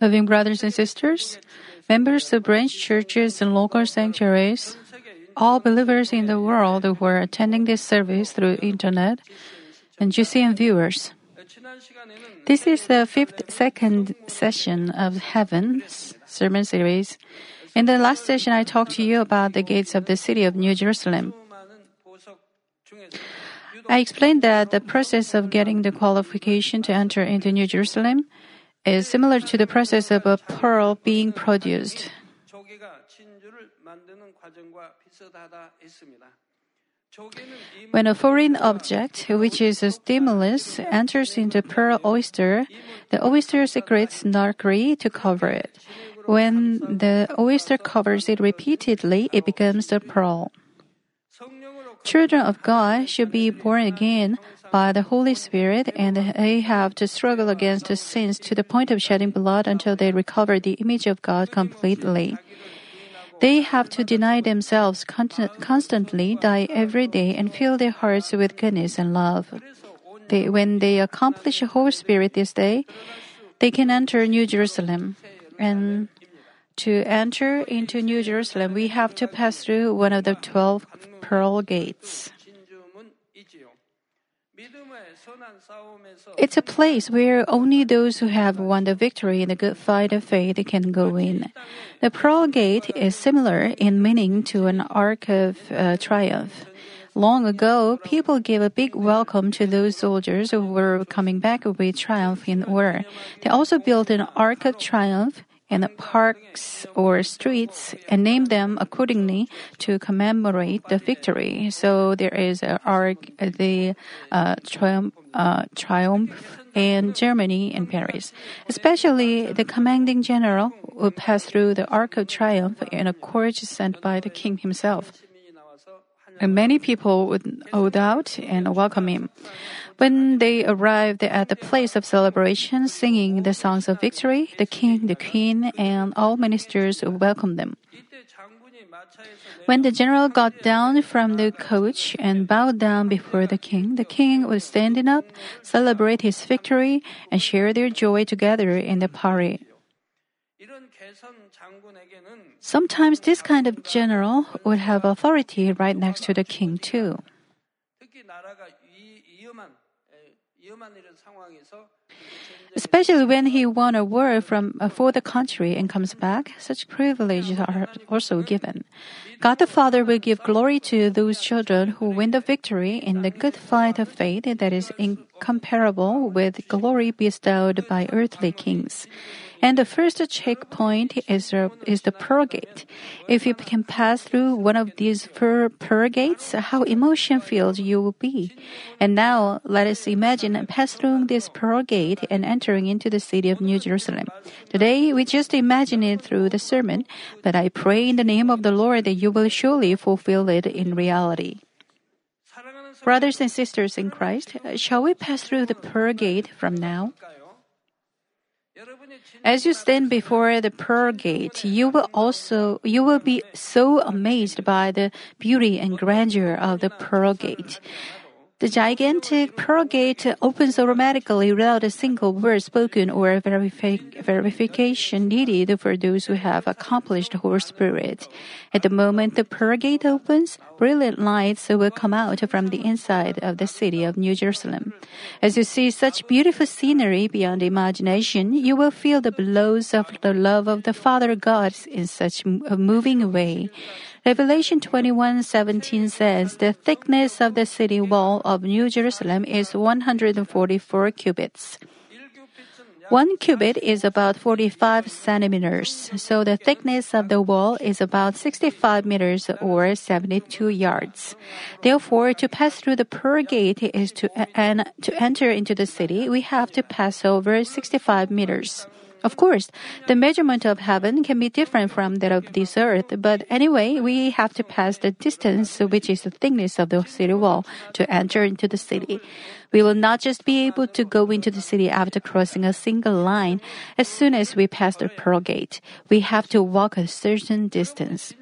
Loving brothers and sisters, members of branch churches and local sanctuaries, all believers in the world who are attending this service through internet, and GCN viewers. This is the fifth second session of Heaven's sermon series. In the last session, I talked to you about the gates of the city of New Jerusalem. I explained that the process of getting the qualification to enter into New Jerusalem is similar to the process of a pearl being produced. When a foreign object, which is a stimulus, enters into pearl oyster, the oyster secretes nacre to cover it. When the oyster covers it repeatedly, it becomes the pearl. Children of God should be born again by the Holy Spirit and they have to struggle against sins to the point of shedding blood until they recover the image of God completely. They have to deny themselves constantly, die every day, and fill their hearts with goodness and love. They, when they accomplish the whole spirit this day, they can enter New Jerusalem. And to enter into New Jerusalem, we have to pass through one of the twelve pearl gates. It's a place where only those who have won the victory in the good fight of faith can go in. The pearl gate is similar in meaning to an arc of uh, triumph. Long ago, people gave a big welcome to those soldiers who were coming back with triumph in war. They also built an arc of triumph the parks or streets and name them accordingly to commemorate the victory. So there is a the uh, triumph, uh, triumph in Germany and Paris. Especially the commanding general would pass through the Arc of Triumph in a carriage sent by the king himself. And many people would hold out and welcome him. When they arrived at the place of celebration, singing the songs of victory, the king, the queen, and all ministers welcomed them. When the general got down from the coach and bowed down before the king, the king would standing up, celebrate his victory, and share their joy together in the party. Sometimes this kind of general would have authority right next to the king too. Especially when he won a war from uh, for the country and comes back, such privileges are also given. God the Father will give glory to those children who win the victory in the good fight of faith that is incomparable with glory bestowed by earthly kings. And the first checkpoint is, is the pearl gate. If you can pass through one of these pearl, pearl gates, how emotion filled you will be. And now let us imagine pass through this pearl gate and entering into the city of New Jerusalem. Today we just imagine it through the sermon, but I pray in the name of the Lord that you will surely fulfill it in reality. Brothers and sisters in Christ, shall we pass through the pearl gate from now? As you stand before the pearl gate, you will also you will be so amazed by the beauty and grandeur of the pearl gate. The gigantic pearl gate opens automatically without a single word spoken or verifi- verification needed for those who have accomplished whole spirit. At the moment the pearl gate opens, brilliant lights will come out from the inside of the city of New Jerusalem. As you see such beautiful scenery beyond imagination, you will feel the blows of the love of the Father God in such a moving way. Revelation 21:17 says, "The thickness of the city wall of New Jerusalem is 144 cubits." One cubit is about 45 centimeters, so the thickness of the wall is about 65 meters or 72 yards. Therefore, to pass through the pearl gate is to and to enter into the city, we have to pass over 65 meters. Of course, the measurement of heaven can be different from that of this earth, but anyway, we have to pass the distance, which is the thickness of the city wall, to enter into the city. We will not just be able to go into the city after crossing a single line. As soon as we pass the pearl gate, we have to walk a certain distance.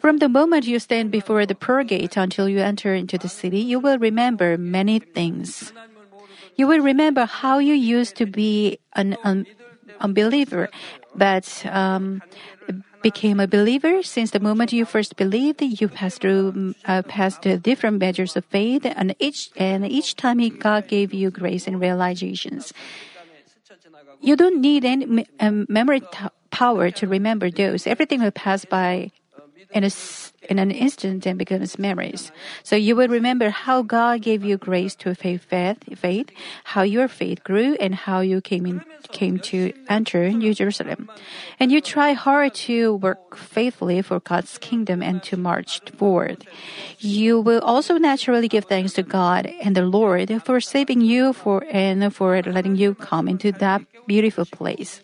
From the moment you stand before the pearl gate until you enter into the city, you will remember many things. You will remember how you used to be an un- unbeliever, but um, became a believer. Since the moment you first believed, you passed through uh, passed different measures of faith, and each and each time God gave you grace and realizations. You don't need any um, memory t- power to remember those. Everything will pass by in a in an instant and becomes memories. So you will remember how God gave you grace to faith, faith, faith, how your faith grew, and how you came in, came to enter New Jerusalem. And you try hard to work faithfully for God's kingdom and to march forward. You will also naturally give thanks to God and the Lord for saving you for and for letting you come into that beautiful place.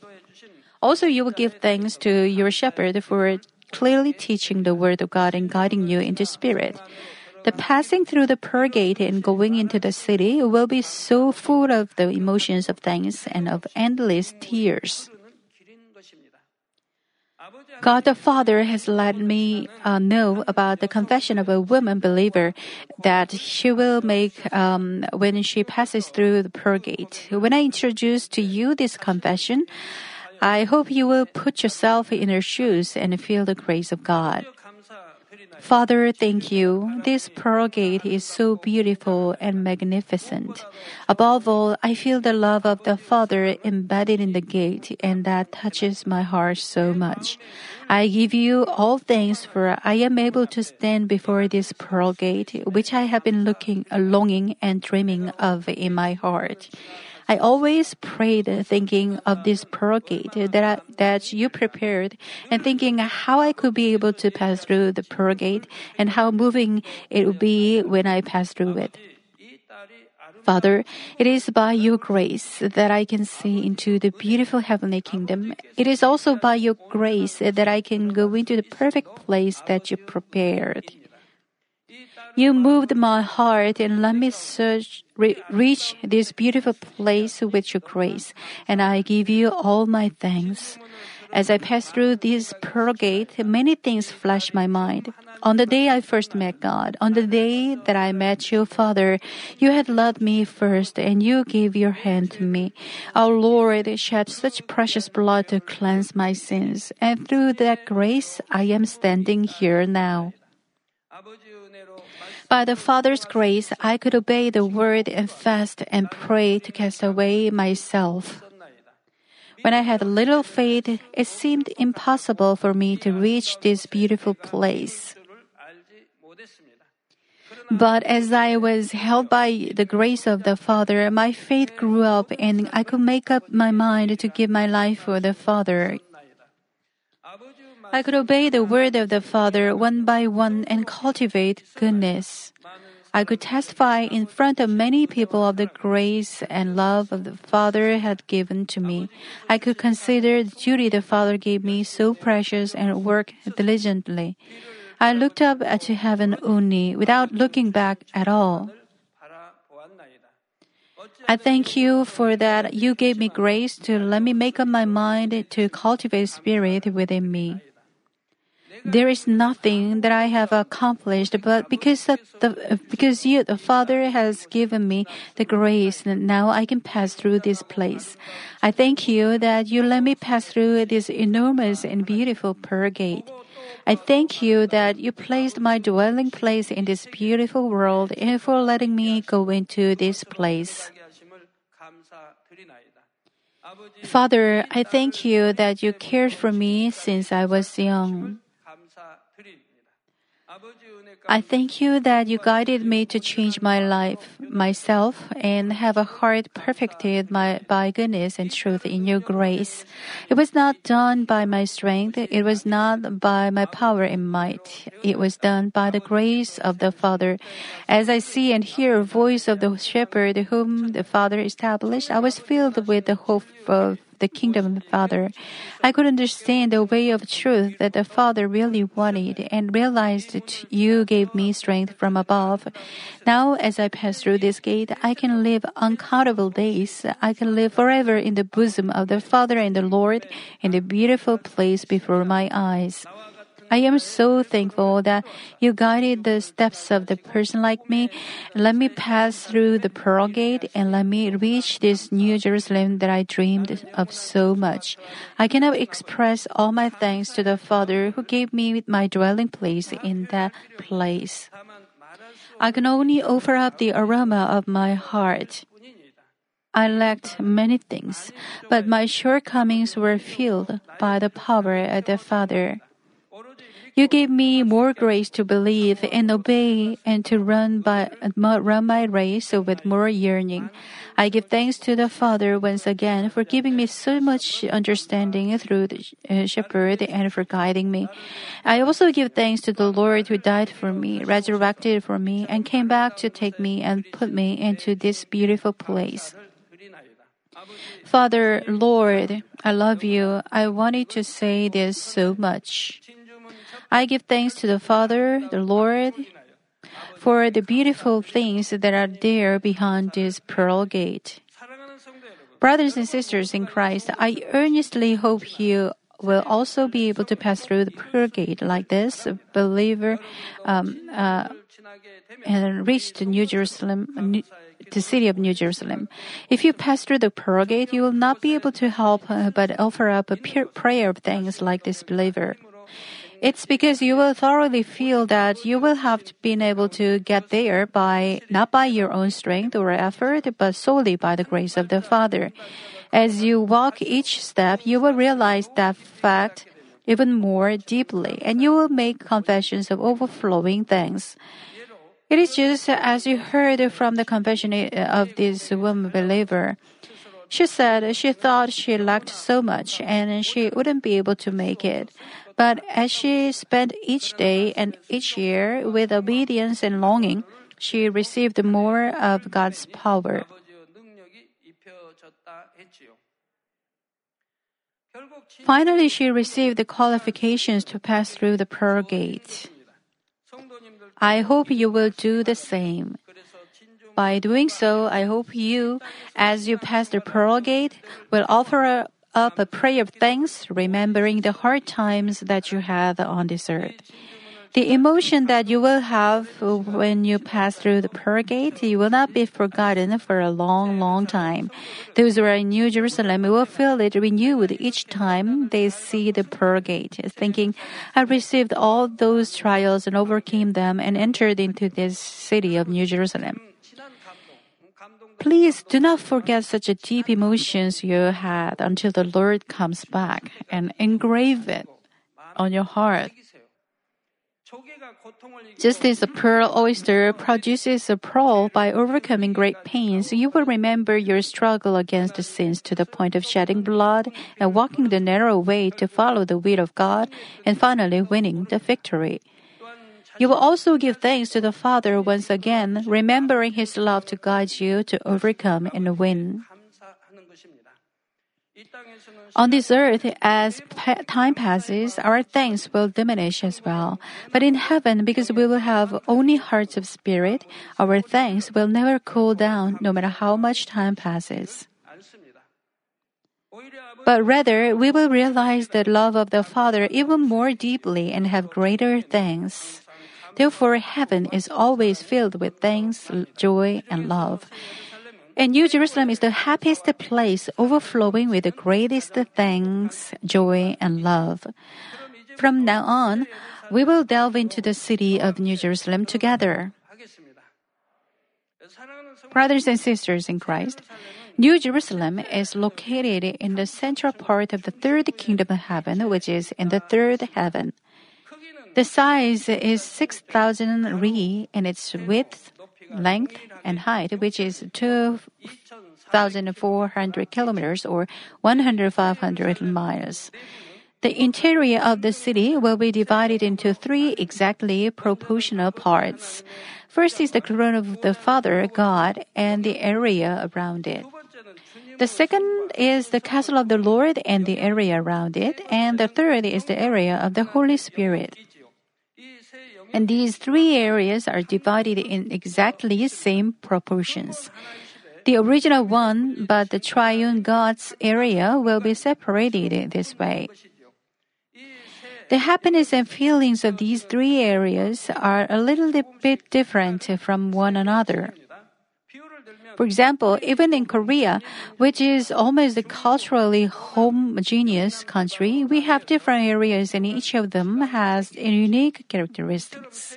Also, you will give thanks to your shepherd for clearly teaching the word of God and guiding you into spirit. The passing through the pearl gate and going into the city will be so full of the emotions of thanks and of endless tears. God the Father has let me uh, know about the confession of a woman believer that she will make um, when she passes through the pearl gate. When I introduce to you this confession, I hope you will put yourself in her shoes and feel the grace of God. Father, thank you. This pearl gate is so beautiful and magnificent. Above all, I feel the love of the Father embedded in the gate, and that touches my heart so much. I give you all thanks for I am able to stand before this pearl gate, which I have been looking, longing and dreaming of in my heart. I always prayed thinking of this pearl gate that, I, that you prepared and thinking how I could be able to pass through the pearl gate and how moving it would be when I pass through it. Father, it is by your grace that I can see into the beautiful heavenly kingdom. It is also by your grace that I can go into the perfect place that you prepared. You moved my heart and let me search, re- reach this beautiful place with your grace, and I give you all my thanks. As I pass through this pearl gate, many things flash my mind. On the day I first met God, on the day that I met your Father, you had loved me first and you gave your hand to me. Our Lord shed such precious blood to cleanse my sins, and through that grace I am standing here now. By the Father's grace, I could obey the word and fast and pray to cast away myself. When I had little faith, it seemed impossible for me to reach this beautiful place. But as I was held by the grace of the Father, my faith grew up and I could make up my mind to give my life for the Father. I could obey the word of the Father one by one and cultivate goodness. I could testify in front of many people of the grace and love of the Father had given to me. I could consider the duty the Father gave me so precious and work diligently. I looked up to heaven only without looking back at all. I thank you for that you gave me grace to let me make up my mind to cultivate spirit within me. There is nothing that I have accomplished, but because the because you, the Father, has given me the grace, and now I can pass through this place. I thank you that you let me pass through this enormous and beautiful pearl gate. I thank you that you placed my dwelling place in this beautiful world and for letting me go into this place. Father, I thank you that you cared for me since I was young. I thank you that you guided me to change my life, myself, and have a heart perfected by, by goodness and truth in your grace. It was not done by my strength. It was not by my power and might. It was done by the grace of the Father. As I see and hear a voice of the shepherd whom the Father established, I was filled with the hope of the kingdom of the Father. I could understand the way of truth that the Father really wanted and realized that you gave me strength from above. Now, as I pass through this gate, I can live uncountable days. I can live forever in the bosom of the Father and the Lord in the beautiful place before my eyes. I am so thankful that you guided the steps of the person like me. Let me pass through the pearl gate and let me reach this New Jerusalem that I dreamed of so much. I cannot express all my thanks to the Father who gave me my dwelling place in that place. I can only offer up the aroma of my heart. I lacked many things, but my shortcomings were filled by the power of the Father. You gave me more grace to believe and obey and to run by run my race with more yearning. I give thanks to the Father once again for giving me so much understanding through the uh, shepherd and for guiding me. I also give thanks to the Lord who died for me, resurrected for me, and came back to take me and put me into this beautiful place. Father, Lord, I love you. I wanted to say this so much. I give thanks to the Father, the Lord, for the beautiful things that are there behind this pearl gate. Brothers and sisters in Christ, I earnestly hope you will also be able to pass through the pearl gate like this, believer, um, uh, and reach the New Jerusalem, the city of New Jerusalem. If you pass through the pearl gate, you will not be able to help uh, but offer up a prayer of thanks like this believer. It's because you will thoroughly feel that you will have been able to get there by not by your own strength or effort, but solely by the grace of the Father. As you walk each step, you will realize that fact even more deeply, and you will make confessions of overflowing thanks. It is just as you heard from the confession uh, of this woman believer. She said she thought she lacked so much and she wouldn't be able to make it. But as she spent each day and each year with obedience and longing, she received more of God's power. Finally, she received the qualifications to pass through the pearl gate. I hope you will do the same. By doing so, I hope you, as you pass the pearl gate, will offer up a prayer of thanks, remembering the hard times that you had on this earth. The emotion that you will have when you pass through the pearl gate, you will not be forgotten for a long, long time. Those who are in New Jerusalem will feel it renewed each time they see the pearl gate, thinking, I received all those trials and overcame them and entered into this city of New Jerusalem. Please do not forget such deep emotions you had until the Lord comes back and engrave it on your heart. Just as a pearl oyster produces a pearl by overcoming great pains, you will remember your struggle against the sins to the point of shedding blood and walking the narrow way to follow the will of God and finally winning the victory. You will also give thanks to the Father once again, remembering His love to guide you to overcome and win. On this earth, as time passes, our thanks will diminish as well. But in heaven, because we will have only hearts of spirit, our thanks will never cool down no matter how much time passes. But rather, we will realize the love of the Father even more deeply and have greater thanks. Therefore, heaven is always filled with thanks, joy, and love. And New Jerusalem is the happiest place, overflowing with the greatest thanks, joy, and love. From now on, we will delve into the city of New Jerusalem together. Brothers and sisters in Christ, New Jerusalem is located in the central part of the third kingdom of heaven, which is in the third heaven. The size is 6,000 ri in its width, length, and height, which is 2,400 kilometers or 1,500 miles. The interior of the city will be divided into three exactly proportional parts. First is the throne of the Father, God, and the area around it. The second is the castle of the Lord and the area around it. And the third is the area of the Holy Spirit. And these three areas are divided in exactly same proportions. The original one, but the triune God's area will be separated this way. The happiness and feelings of these three areas are a little bit different from one another. For example, even in Korea, which is almost a culturally homogeneous country, we have different areas and each of them has unique characteristics.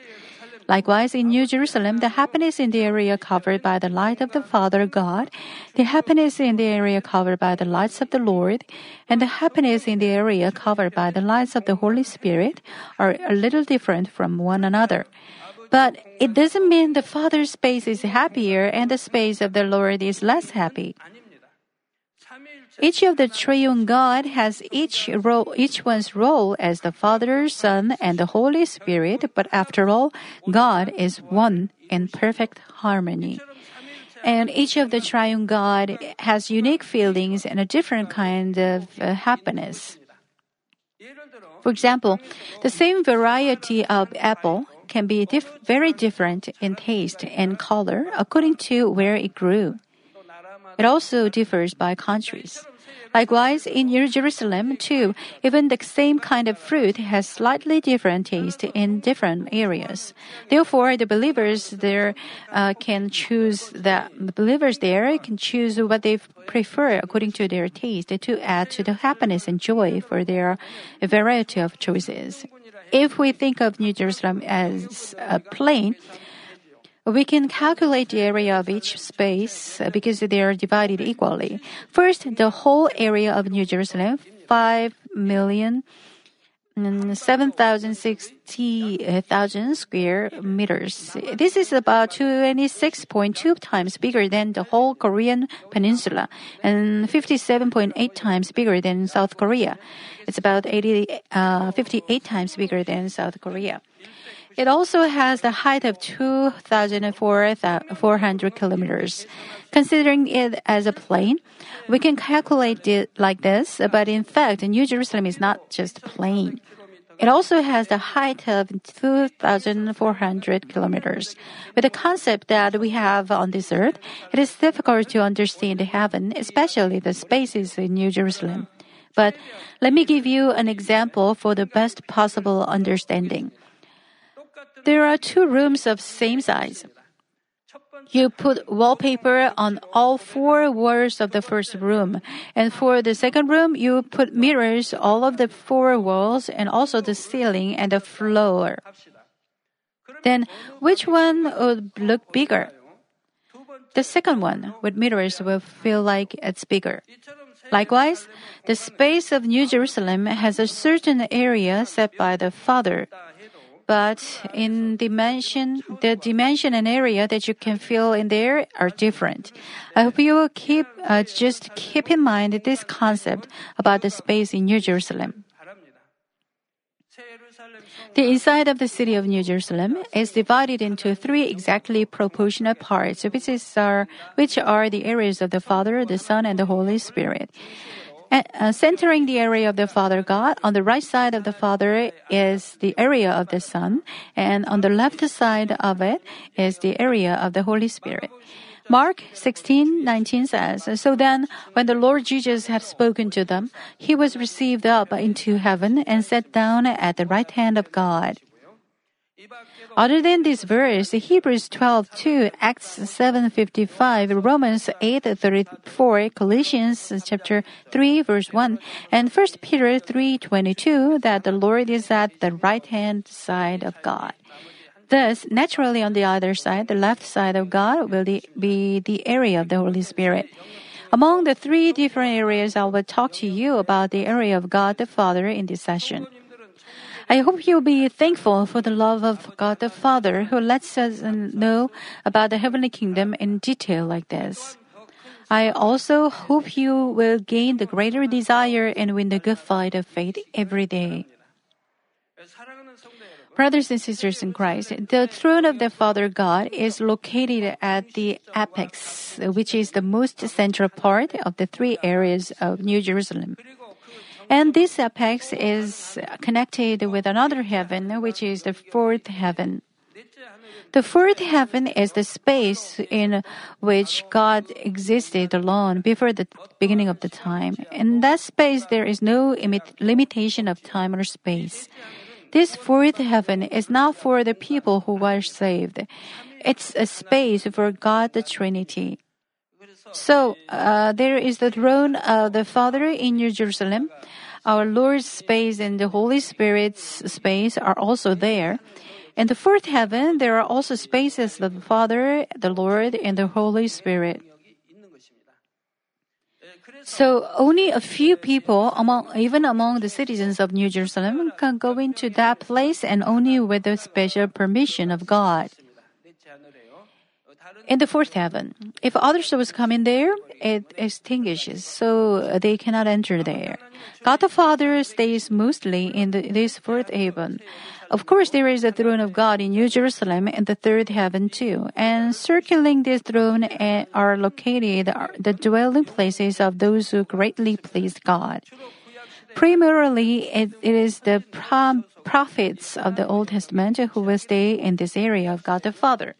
Likewise, in New Jerusalem, the happiness in the area covered by the light of the Father God, the happiness in the area covered by the lights of the Lord, and the happiness in the area covered by the lights of the Holy Spirit are a little different from one another. But it doesn't mean the Father's space is happier and the space of the Lord is less happy. Each of the triune God has each role, each one's role as the Father, Son, and the Holy Spirit, but after all, God is one in perfect harmony. And each of the triune God has unique feelings and a different kind of uh, happiness. For example, the same variety of apple can be very different in taste and color according to where it grew. It also differs by countries. Likewise, in New Jerusalem too, even the same kind of fruit has slightly different taste in different areas. Therefore, the believers there uh, can choose the, the believers there can choose what they prefer according to their taste to add to the happiness and joy for their variety of choices. If we think of New Jerusalem as a plane, we can calculate the area of each space uh, because they are divided equally. First, the whole area of New Jerusalem, 5 million 7,060,000 square meters. This is about 26.2 times bigger than the whole Korean peninsula and 57.8 times bigger than South Korea. It's about 80, uh, 58 times bigger than South Korea. It also has the height of 2,400 kilometers. Considering it as a plane, we can calculate it like this, but in fact, New Jerusalem is not just plain. It also has the height of 2,400 kilometers. With the concept that we have on this earth, it is difficult to understand heaven, especially the spaces in New Jerusalem. But let me give you an example for the best possible understanding. There are two rooms of same size. You put wallpaper on all four walls of the first room. And for the second room, you put mirrors all of the four walls and also the ceiling and the floor. Then which one would look bigger? The second one with mirrors will feel like it's bigger. Likewise, the space of New Jerusalem has a certain area set by the Father but in dimension, the dimension and area that you can feel in there are different. I hope you will keep, uh, just keep in mind this concept about the space in New Jerusalem. The inside of the city of New Jerusalem is divided into three exactly proportional parts, which, are, which are the areas of the Father, the Son, and the Holy Spirit. Uh, centering the area of the Father God, on the right side of the Father is the area of the Son, and on the left side of it is the area of the Holy Spirit. Mark 16:19 says, So then, when the Lord Jesus had spoken to them, he was received up into heaven and sat down at the right hand of God. Other than this verse, Hebrews 12:2, Acts 7:55, Romans 8:34, Colossians chapter 3 verse 1, and 1 Peter 3:22 that the Lord is at the right hand side of God. Thus, naturally on the other side, the left side of God will be the area of the Holy Spirit. Among the three different areas, I will talk to you about the area of God the Father in this session. I hope you'll be thankful for the love of God the Father who lets us know about the heavenly kingdom in detail like this. I also hope you will gain the greater desire and win the good fight of faith every day. Brothers and sisters in Christ, the throne of the Father God is located at the apex, which is the most central part of the three areas of New Jerusalem. And this apex is connected with another heaven, which is the fourth heaven. The fourth heaven is the space in which God existed alone before the beginning of the time. In that space, there is no imit- limitation of time or space. This fourth heaven is not for the people who are saved. It's a space for God the Trinity. So uh, there is the throne of the Father in New Jerusalem. Our Lord's space and the Holy Spirit's space are also there. In the fourth heaven, there are also spaces of the Father, the Lord, and the Holy Spirit. So only a few people among even among the citizens of New Jerusalem can go into that place and only with the special permission of God. In the fourth heaven, if other souls come in there, it extinguishes, so they cannot enter there. God the Father stays mostly in the, this fourth heaven. Of course, there is a throne of God in New Jerusalem and the third heaven too. And circling this throne eh, are located the dwelling places of those who greatly pleased God. Primarily, it, it is the prophets of the Old Testament who will stay in this area of God the Father.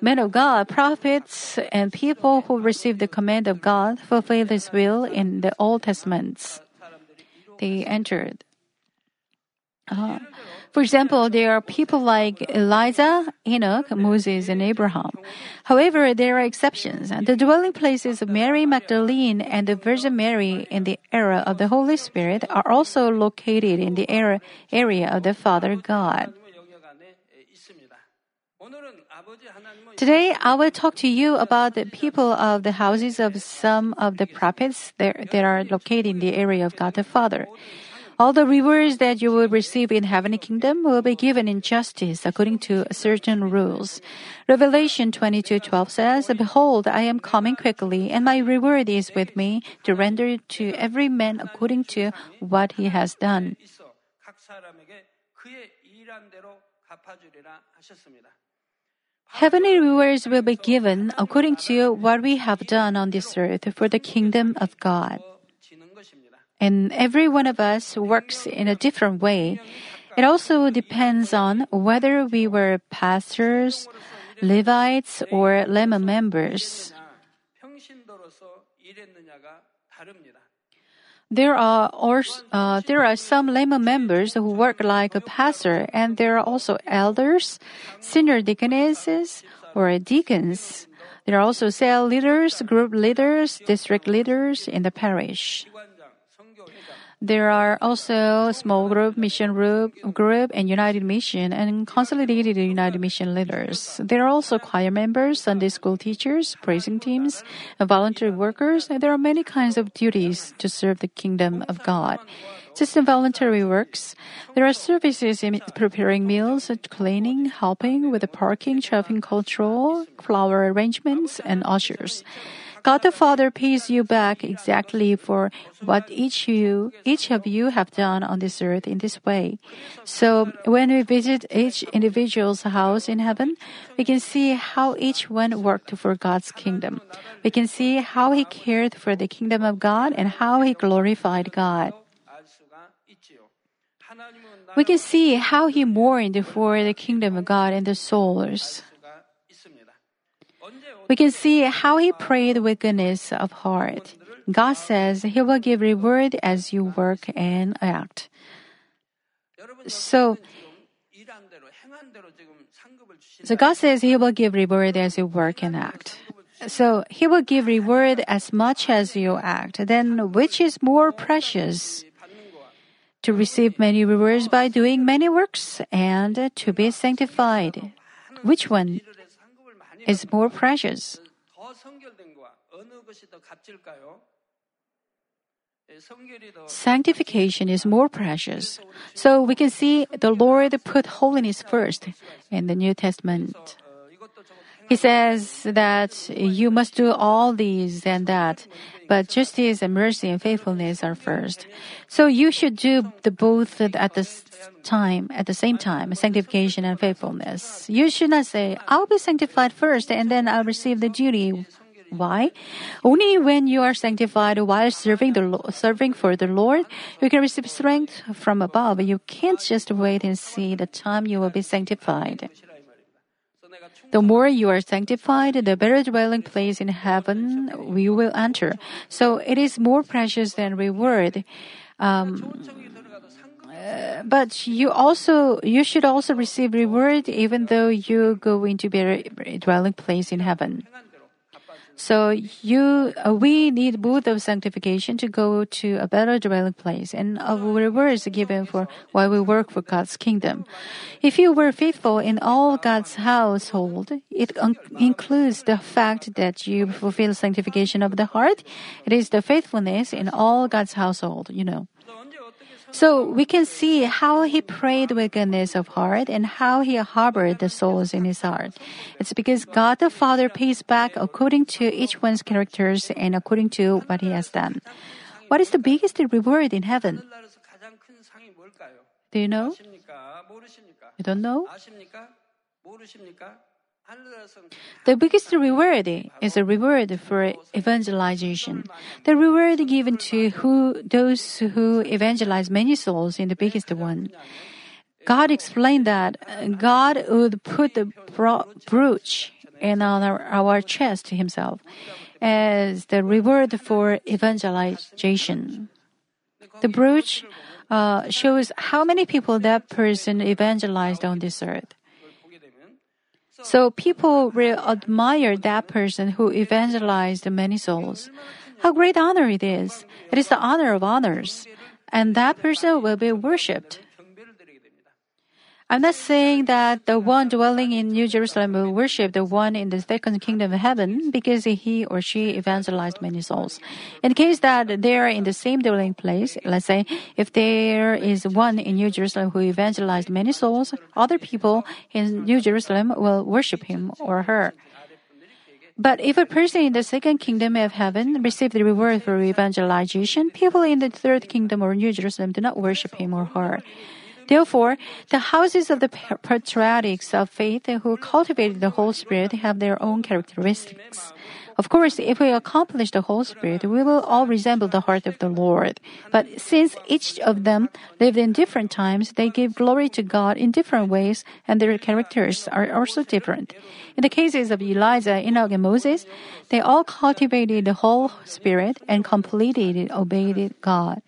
Men of God, prophets, and people who received the command of God fulfill His will in the Old Testaments. They entered. Uh, for example, there are people like Elijah, Enoch, Moses, and Abraham. However, there are exceptions. The dwelling places of Mary Magdalene and the Virgin Mary in the era of the Holy Spirit are also located in the era, area of the Father God. Today, I will talk to you about the people of the houses of some of the prophets that, are located in the area of God the Father. All the rewards that you will receive in heavenly kingdom will be given in justice according to certain rules. Revelation 22:12 says, "Behold, I am coming quickly, and my reward is with me to render to every man according to what he has done." Heavenly rewards will be given according to what we have done on this earth for the kingdom of God. And every one of us works in a different way. It also depends on whether we were pastors, Levites, or layman members. There are also, uh, there are some layman members who work like a pastor, and there are also elders, senior deaconesses, or deacons. There are also cell leaders, group leaders, district leaders in the parish. There are also small group, mission group, group, and United Mission and consolidated United Mission leaders. There are also choir members, Sunday school teachers, praising teams, volunteer workers. There are many kinds of duties to serve the kingdom of God. Just in voluntary works, there are services in preparing meals, cleaning, helping with the parking, traffic control, flower arrangements, and ushers. God the Father pays you back exactly for what each you, each of you have done on this earth in this way. So when we visit each individual's house in heaven, we can see how each one worked for God's kingdom. We can see how he cared for the kingdom of God and how he glorified God. We can see how he mourned for the kingdom of God and the souls. We can see how he prayed with goodness of heart. God says he will give reward as you work and act. So, so God says he will give reward as you work and act. So he will give reward as much as you act. Then which is more precious? To receive many rewards by doing many works and to be sanctified. Which one is more precious. Sanctification is more precious. So we can see the Lord put holiness first in the New Testament. He says that you must do all these and that, but justice and mercy and faithfulness are first. So you should do the both at the time, at the same time, sanctification and faithfulness. You should not say, I'll be sanctified first and then I'll receive the duty. Why? Only when you are sanctified while serving the serving for the Lord, you can receive strength from above. You can't just wait and see the time you will be sanctified. The more you are sanctified, the better dwelling place in heaven we will enter. So it is more precious than reward. Um, uh, but you also you should also receive reward even though you go into better dwelling place in heaven. So you, uh, we need both of sanctification to go to a better dwelling place and of is given for while we work for God's kingdom. If you were faithful in all God's household, it un- includes the fact that you fulfill sanctification of the heart. It is the faithfulness in all God's household, you know. So we can see how he prayed with goodness of heart and how he harbored the souls in his heart. It's because God the Father pays back according to each one's characters and according to what he has done. What is the biggest reward in heaven? Do you know? You don't know? The biggest reward is a reward for evangelization. The reward given to who, those who evangelize many souls in the biggest one. God explained that uh, God would put the brooch in our, our chest himself as the reward for evangelization. The brooch uh, shows how many people that person evangelized on this earth. So people will admire that person who evangelized many souls. How great honor it is! It is the honor of honors. And that person will be worshipped. I'm not saying that the one dwelling in New Jerusalem will worship the one in the second kingdom of heaven because he or she evangelized many souls. In the case that they are in the same dwelling place, let's say if there is one in New Jerusalem who evangelized many souls, other people in New Jerusalem will worship him or her. But if a person in the second kingdom of heaven received the reward for evangelization, people in the third kingdom or New Jerusalem do not worship him or her. Therefore, the houses of the patriarchs of faith who cultivated the whole spirit have their own characteristics. Of course, if we accomplish the whole spirit, we will all resemble the heart of the Lord. But since each of them lived in different times, they give glory to God in different ways, and their characters are also different. In the cases of Elijah, Enoch, and Moses, they all cultivated the whole spirit and completely obeyed God.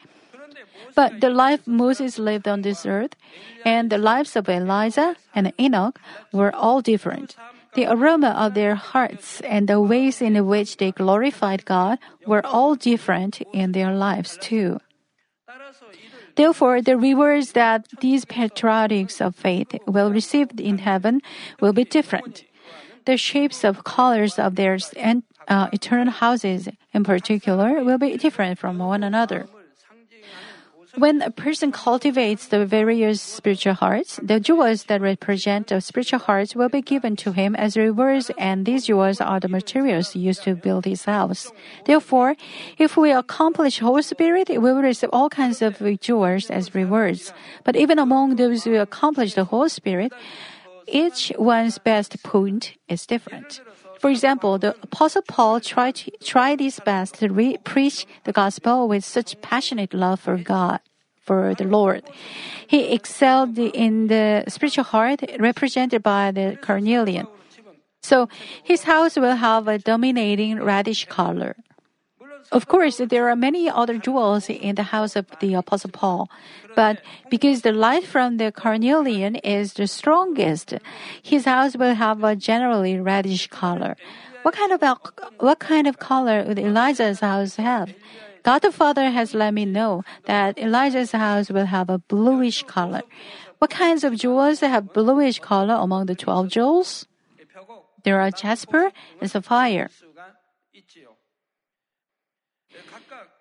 But the life Moses lived on this earth and the lives of Elijah and Enoch were all different. The aroma of their hearts and the ways in which they glorified God were all different in their lives too. Therefore, the rewards that these patriarchs of faith will receive in heaven will be different. The shapes of colors of their uh, eternal houses, in particular, will be different from one another. When a person cultivates the various spiritual hearts, the jewels that represent the spiritual hearts will be given to him as rewards, and these jewels are the materials used to build his house. Therefore, if we accomplish whole spirit, we will receive all kinds of jewels as rewards. But even among those who accomplish the whole spirit, each one's best point is different. For example, the Apostle Paul tried, tried his best to re- preach the gospel with such passionate love for God, for the Lord. He excelled in the spiritual heart represented by the carnelian. So his house will have a dominating reddish color. Of course, there are many other jewels in the house of the Apostle Paul, but because the light from the carnelian is the strongest, his house will have a generally reddish color. What kind of what kind of color would Elijah's house have? God the Father has let me know that Elijah's house will have a bluish color. What kinds of jewels have bluish color among the twelve jewels? There are jasper and sapphire.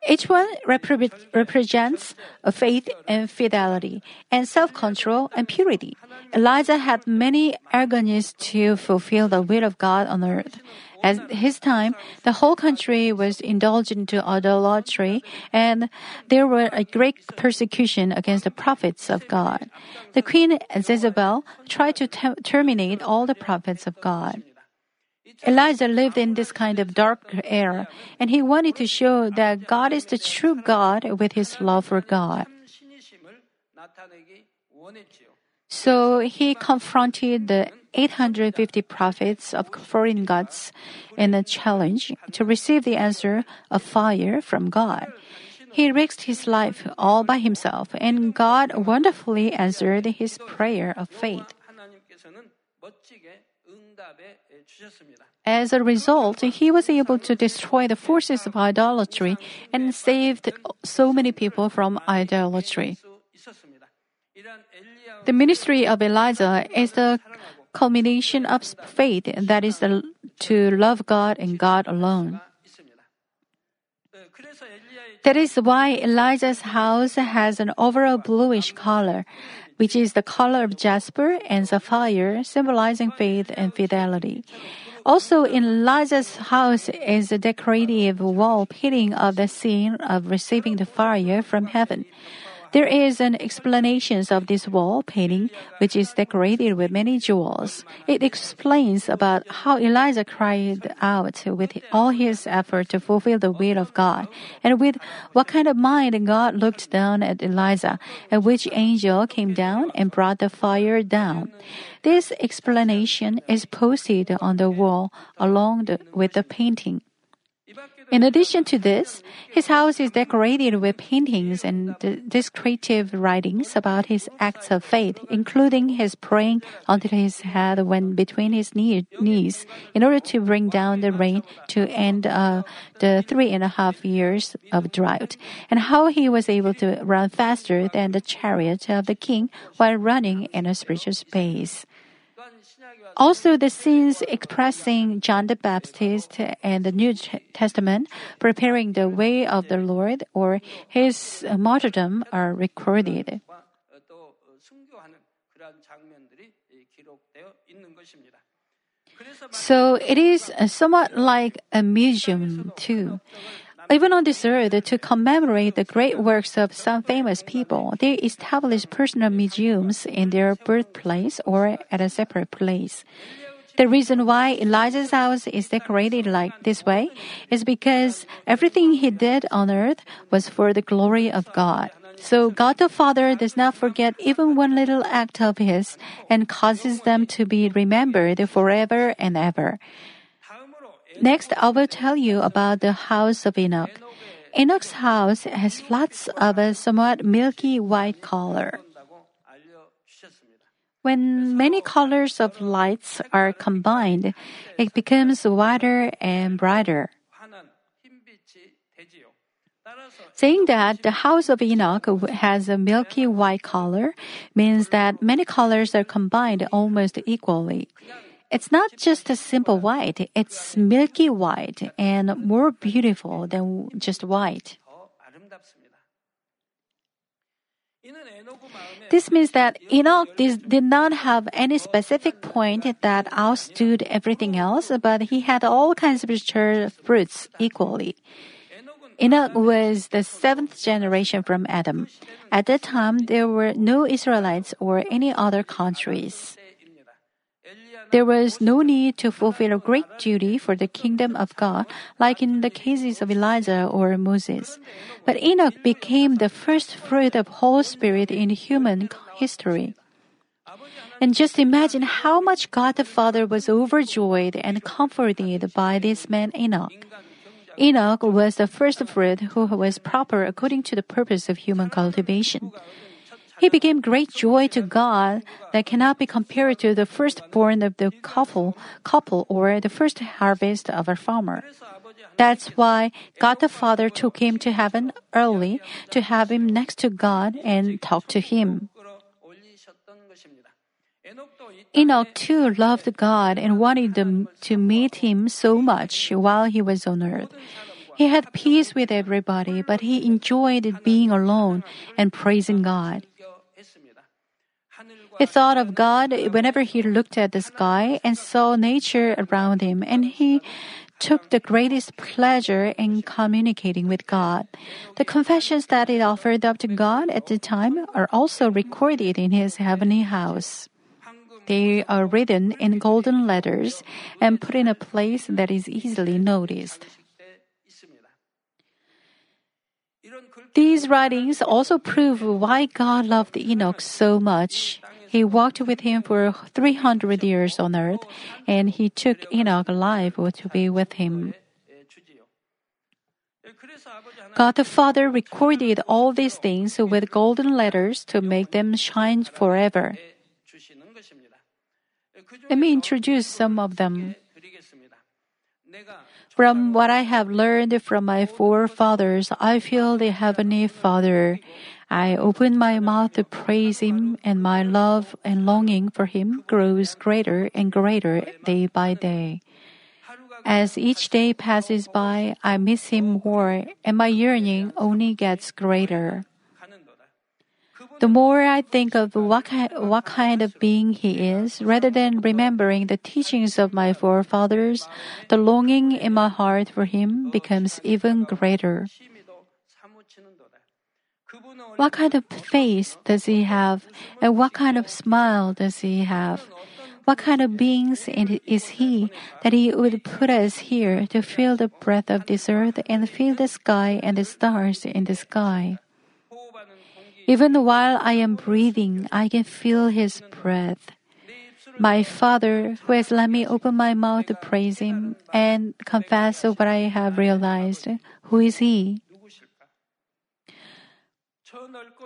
Each one repre- represents faith and fidelity, and self-control and purity. Elijah had many agonies to fulfill the will of God on earth. At his time, the whole country was indulged into idolatry, and there were a great persecution against the prophets of God. The queen Jezebel tried to te- terminate all the prophets of God. Elijah lived in this kind of dark era, and he wanted to show that God is the true God with his love for God. So he confronted the 850 prophets of foreign gods in a challenge to receive the answer of fire from God. He risked his life all by himself, and God wonderfully answered his prayer of faith. As a result, he was able to destroy the forces of idolatry and saved so many people from idolatry. The ministry of Elijah is the culmination of faith, that is, the, to love God and God alone. That is why Elijah's house has an overall bluish color which is the color of jasper and sapphire, symbolizing faith and fidelity. Also, in Elijah's house is a decorative wall painting of the scene of receiving the fire from heaven. There is an explanation of this wall painting, which is decorated with many jewels. It explains about how Elijah cried out with all his effort to fulfill the will of God, and with what kind of mind God looked down at Elijah, and which angel came down and brought the fire down. This explanation is posted on the wall along the, with the painting. In addition to this, his house is decorated with paintings and descriptive writings about his acts of faith, including his praying until his head went between his knee- knees in order to bring down the rain to end uh, the three and a half years of drought, and how he was able to run faster than the chariot of the king while running in a spiritual space. Also, the scenes expressing John the Baptist and the New Testament preparing the way of the Lord or his martyrdom are recorded. So it is somewhat like a museum too. Even on this earth, to commemorate the great works of some famous people, they establish personal museums in their birthplace or at a separate place. The reason why Elijah's house is decorated like this way is because everything he did on earth was for the glory of God. So God the Father does not forget even one little act of his and causes them to be remembered forever and ever. Next, I will tell you about the house of Enoch. Enoch's house has lots of a somewhat milky white color. When many colors of lights are combined, it becomes whiter and brighter. Saying that the house of Enoch has a milky white color means that many colors are combined almost equally. It's not just a simple white, it's milky white and more beautiful than just white. This means that Enoch did not have any specific point that outstood everything else, but he had all kinds of mature fruits equally. Enoch was the seventh generation from Adam. At that time, there were no Israelites or any other countries. There was no need to fulfill a great duty for the kingdom of God, like in the cases of Elijah or Moses. But Enoch became the first fruit of Holy Spirit in human history. And just imagine how much God the Father was overjoyed and comforted by this man Enoch. Enoch was the first fruit who was proper according to the purpose of human cultivation. He became great joy to God that cannot be compared to the firstborn of the couple, couple or the first harvest of a farmer. That's why God the Father took him to heaven early to have him next to God and talk to him. Enoch too loved God and wanted to meet him so much while he was on earth. He had peace with everybody, but he enjoyed being alone and praising God. He thought of God whenever he looked at the sky and saw nature around him, and he took the greatest pleasure in communicating with God. The confessions that he offered up to God at the time are also recorded in his heavenly house. They are written in golden letters and put in a place that is easily noticed. These writings also prove why God loved Enoch so much. He walked with him for 300 years on earth, and he took Enoch alive to be with him. God the Father recorded all these things with golden letters to make them shine forever. Let me introduce some of them. From what I have learned from my forefathers, I feel the Heavenly Father. I open my mouth to praise Him, and my love and longing for Him grows greater and greater day by day. As each day passes by, I miss Him more, and my yearning only gets greater. The more I think of what, what kind of being he is, rather than remembering the teachings of my forefathers, the longing in my heart for him becomes even greater. What kind of face does he have? And what kind of smile does he have? What kind of beings is he that he would put us here to feel the breath of this earth and feel the sky and the stars in the sky? Even while I am breathing, I can feel his breath. My Father, who has let me open my mouth to praise him and confess what I have realized, who is he?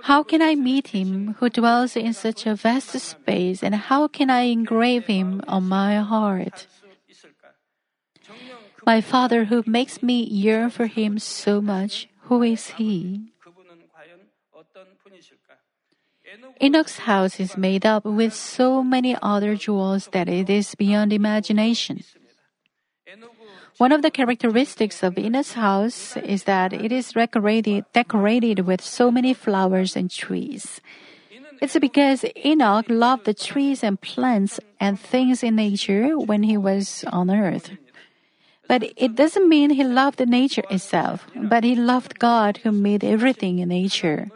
How can I meet him who dwells in such a vast space, and how can I engrave him on my heart? My Father who makes me yearn for him so much, who is he? Enoch's house is made up with so many other jewels that it is beyond imagination. One of the characteristics of Enoch's house is that it is decorated, decorated with so many flowers and trees. It's because Enoch loved the trees and plants and things in nature when he was on earth. But it doesn't mean he loved nature itself, but he loved God who made everything in nature.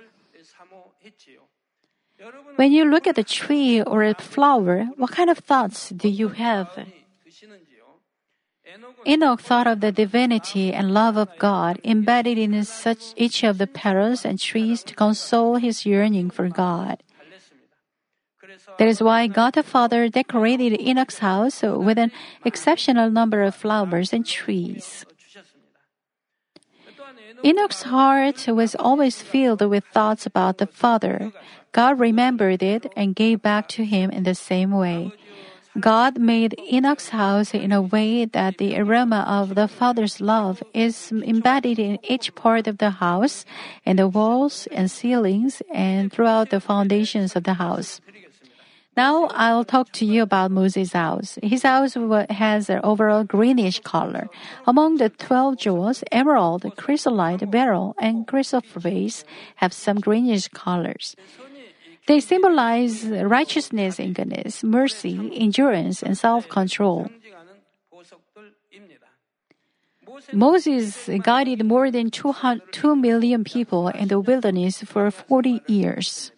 When you look at a tree or a flower, what kind of thoughts do you have? Enoch thought of the divinity and love of God embedded in such each of the petals and trees to console his yearning for God. That is why God the Father decorated Enoch's house with an exceptional number of flowers and trees. Enoch's heart was always filled with thoughts about the Father. God remembered it and gave back to him in the same way. God made Enoch's house in a way that the aroma of the Father's love is embedded in each part of the house, in the walls and ceilings, and throughout the foundations of the house. Now I'll talk to you about Moses' house. His house has an overall greenish color. Among the 12 jewels, emerald, chrysolite, beryl, and chrysoprase have some greenish colors. They symbolize righteousness and goodness, mercy, endurance, and self control. Moses guided more than 2 million people in the wilderness for 40 years.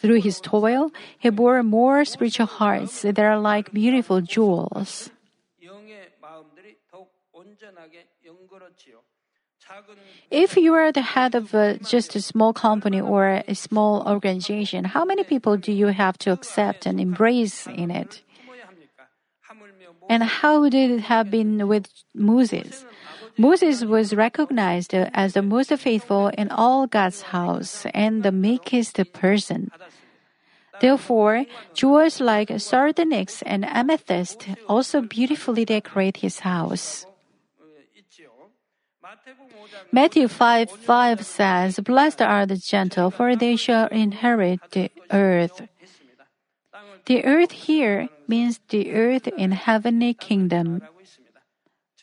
Through his toil, he bore more spiritual hearts that are like beautiful jewels. If you are the head of a, just a small company or a small organization, how many people do you have to accept and embrace in it? And how did it have been with Moses? Moses was recognized as the most faithful in all God's house and the meekest person. Therefore, jewels like sardonyx and amethyst also beautifully decorate his house. Matthew 5 5 says, Blessed are the gentle, for they shall inherit the earth. The earth here means the earth in heavenly kingdom.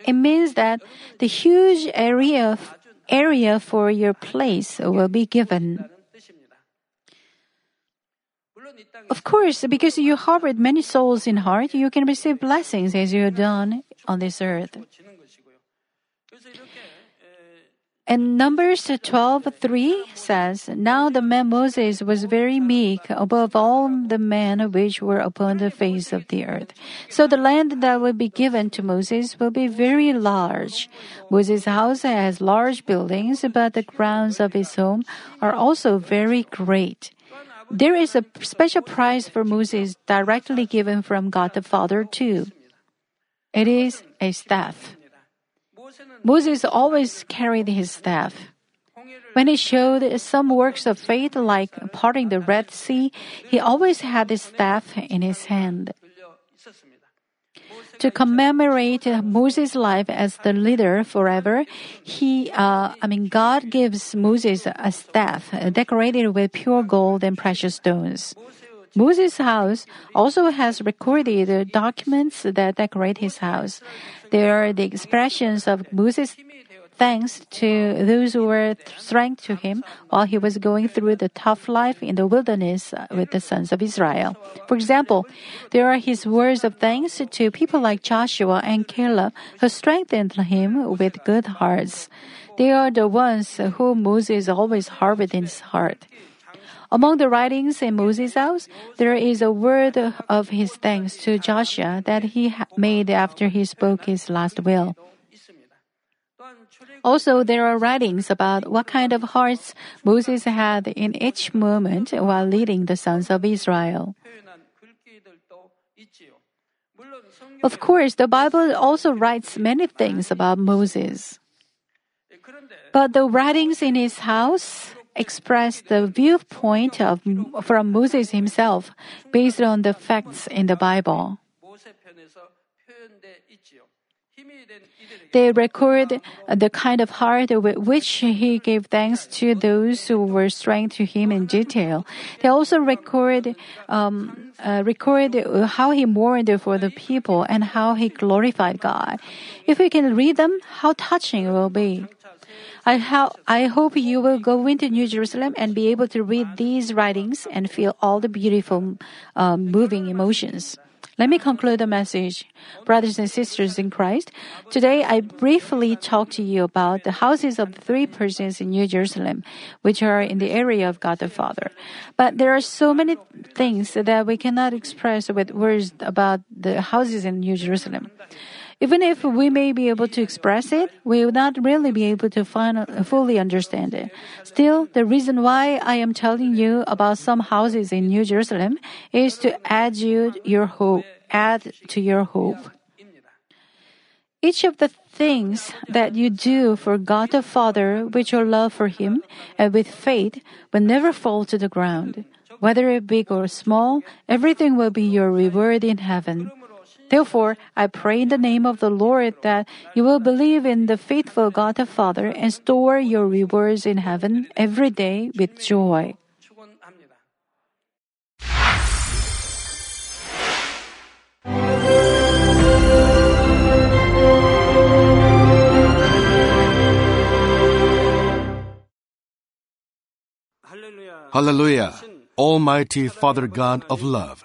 It means that the huge area area for your place will be given. Of course, because you harbored many souls in heart, you can receive blessings as you have done on this earth. And Numbers 12:3 says, Now the man Moses was very meek above all the men which were upon the face of the earth. So the land that will be given to Moses will be very large. Moses' house has large buildings, but the grounds of his home are also very great. there is a special prize for Moses directly given from God the Father too. It is a staff. Moses always carried his staff. When he showed some works of faith like parting the Red Sea, he always had his staff in his hand. To commemorate Moses' life as the leader forever, he, uh, I mean, God gives Moses a staff decorated with pure gold and precious stones. Moses' house also has recorded documents that decorate his house. They are the expressions of Moses' thanks to those who were strength to him while he was going through the tough life in the wilderness with the sons of Israel. For example, there are his words of thanks to people like Joshua and Caleb who strengthened him with good hearts. They are the ones whom Moses always harbored in his heart. Among the writings in Moses' house, there is a word of his thanks to Joshua that he made after he spoke his last will. Also, there are writings about what kind of hearts Moses had in each moment while leading the sons of Israel. Of course, the Bible also writes many things about Moses. But the writings in his house express the viewpoint of, from Moses himself based on the facts in the Bible. They record the kind of heart with which he gave thanks to those who were strength to him in detail. They also record um, uh, record how he mourned for the people and how he glorified God. If we can read them, how touching it will be. I, ho- I hope you will go into New Jerusalem and be able to read these writings and feel all the beautiful, uh, moving emotions. Let me conclude the message. Brothers and sisters in Christ, today I briefly talk to you about the houses of the three persons in New Jerusalem, which are in the area of God the Father. But there are so many things that we cannot express with words about the houses in New Jerusalem. Even if we may be able to express it, we will not really be able to find, fully understand it. Still, the reason why I am telling you about some houses in New Jerusalem is to add you your hope, add to your hope. Each of the things that you do for God the Father with your love for Him and with faith will never fall to the ground. Whether big or small, everything will be your reward in heaven. Therefore, I pray in the name of the Lord that you will believe in the faithful God the Father and store your rewards in heaven every day with joy. Hallelujah. Almighty Father God of love.